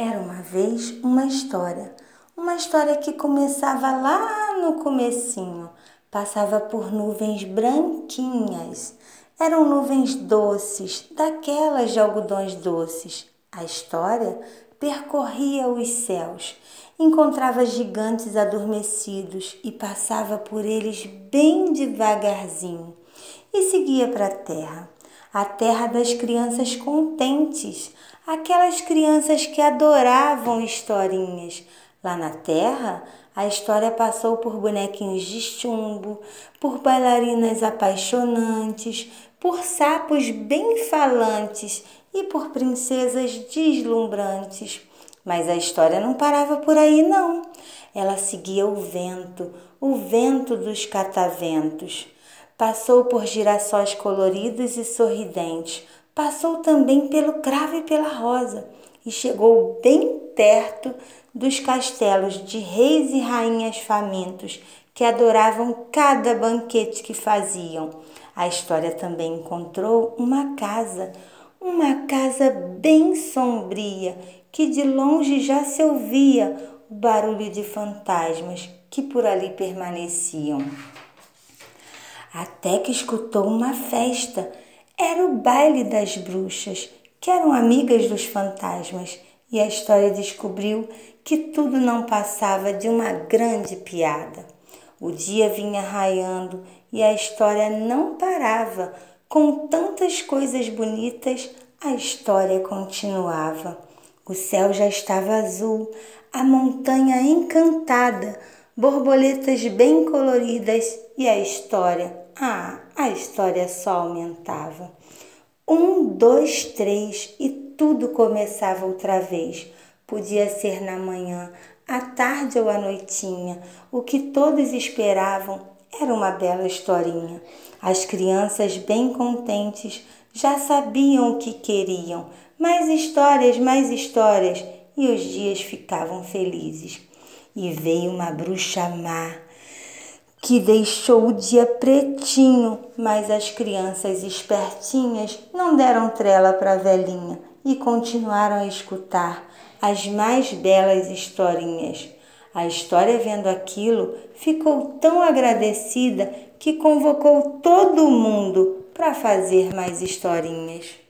Era uma vez uma história, uma história que começava lá no comecinho, passava por nuvens branquinhas. Eram nuvens doces, daquelas de algodões doces. A história percorria os céus, encontrava gigantes adormecidos e passava por eles bem devagarzinho e seguia para a terra, a terra das crianças contentes, aquelas crianças que adoravam historinhas. Lá na terra, a história passou por bonequinhos de chumbo, por bailarinas apaixonantes, por sapos bem falantes e por princesas deslumbrantes. Mas a história não parava por aí, não. Ela seguia o vento, o vento dos cataventos. Passou por girassóis coloridos e sorridentes, passou também pelo cravo e pela rosa e chegou bem perto dos castelos de reis e rainhas famintos que adoravam cada banquete que faziam. A história também encontrou uma casa, uma casa bem sombria, que de longe já se ouvia o barulho de fantasmas que por ali permaneciam. Até que escutou uma festa era o baile das bruxas, que eram amigas dos fantasmas, e a história descobriu que tudo não passava de uma grande piada. O dia vinha raiando e a história não parava. Com tantas coisas bonitas, a história continuava. O céu já estava azul, a montanha encantada, borboletas bem coloridas e a história ah, a história só aumentava. Um, dois, três e tudo começava outra vez. Podia ser na manhã, à tarde ou à noitinha. O que todos esperavam era uma bela historinha. As crianças, bem contentes, já sabiam o que queriam. Mais histórias, mais histórias, e os dias ficavam felizes. E veio uma bruxa má que deixou o dia pretinho, mas as crianças espertinhas não deram trela para a velhinha e continuaram a escutar as mais belas historinhas. A história, vendo aquilo, ficou tão agradecida que convocou todo mundo para fazer mais historinhas.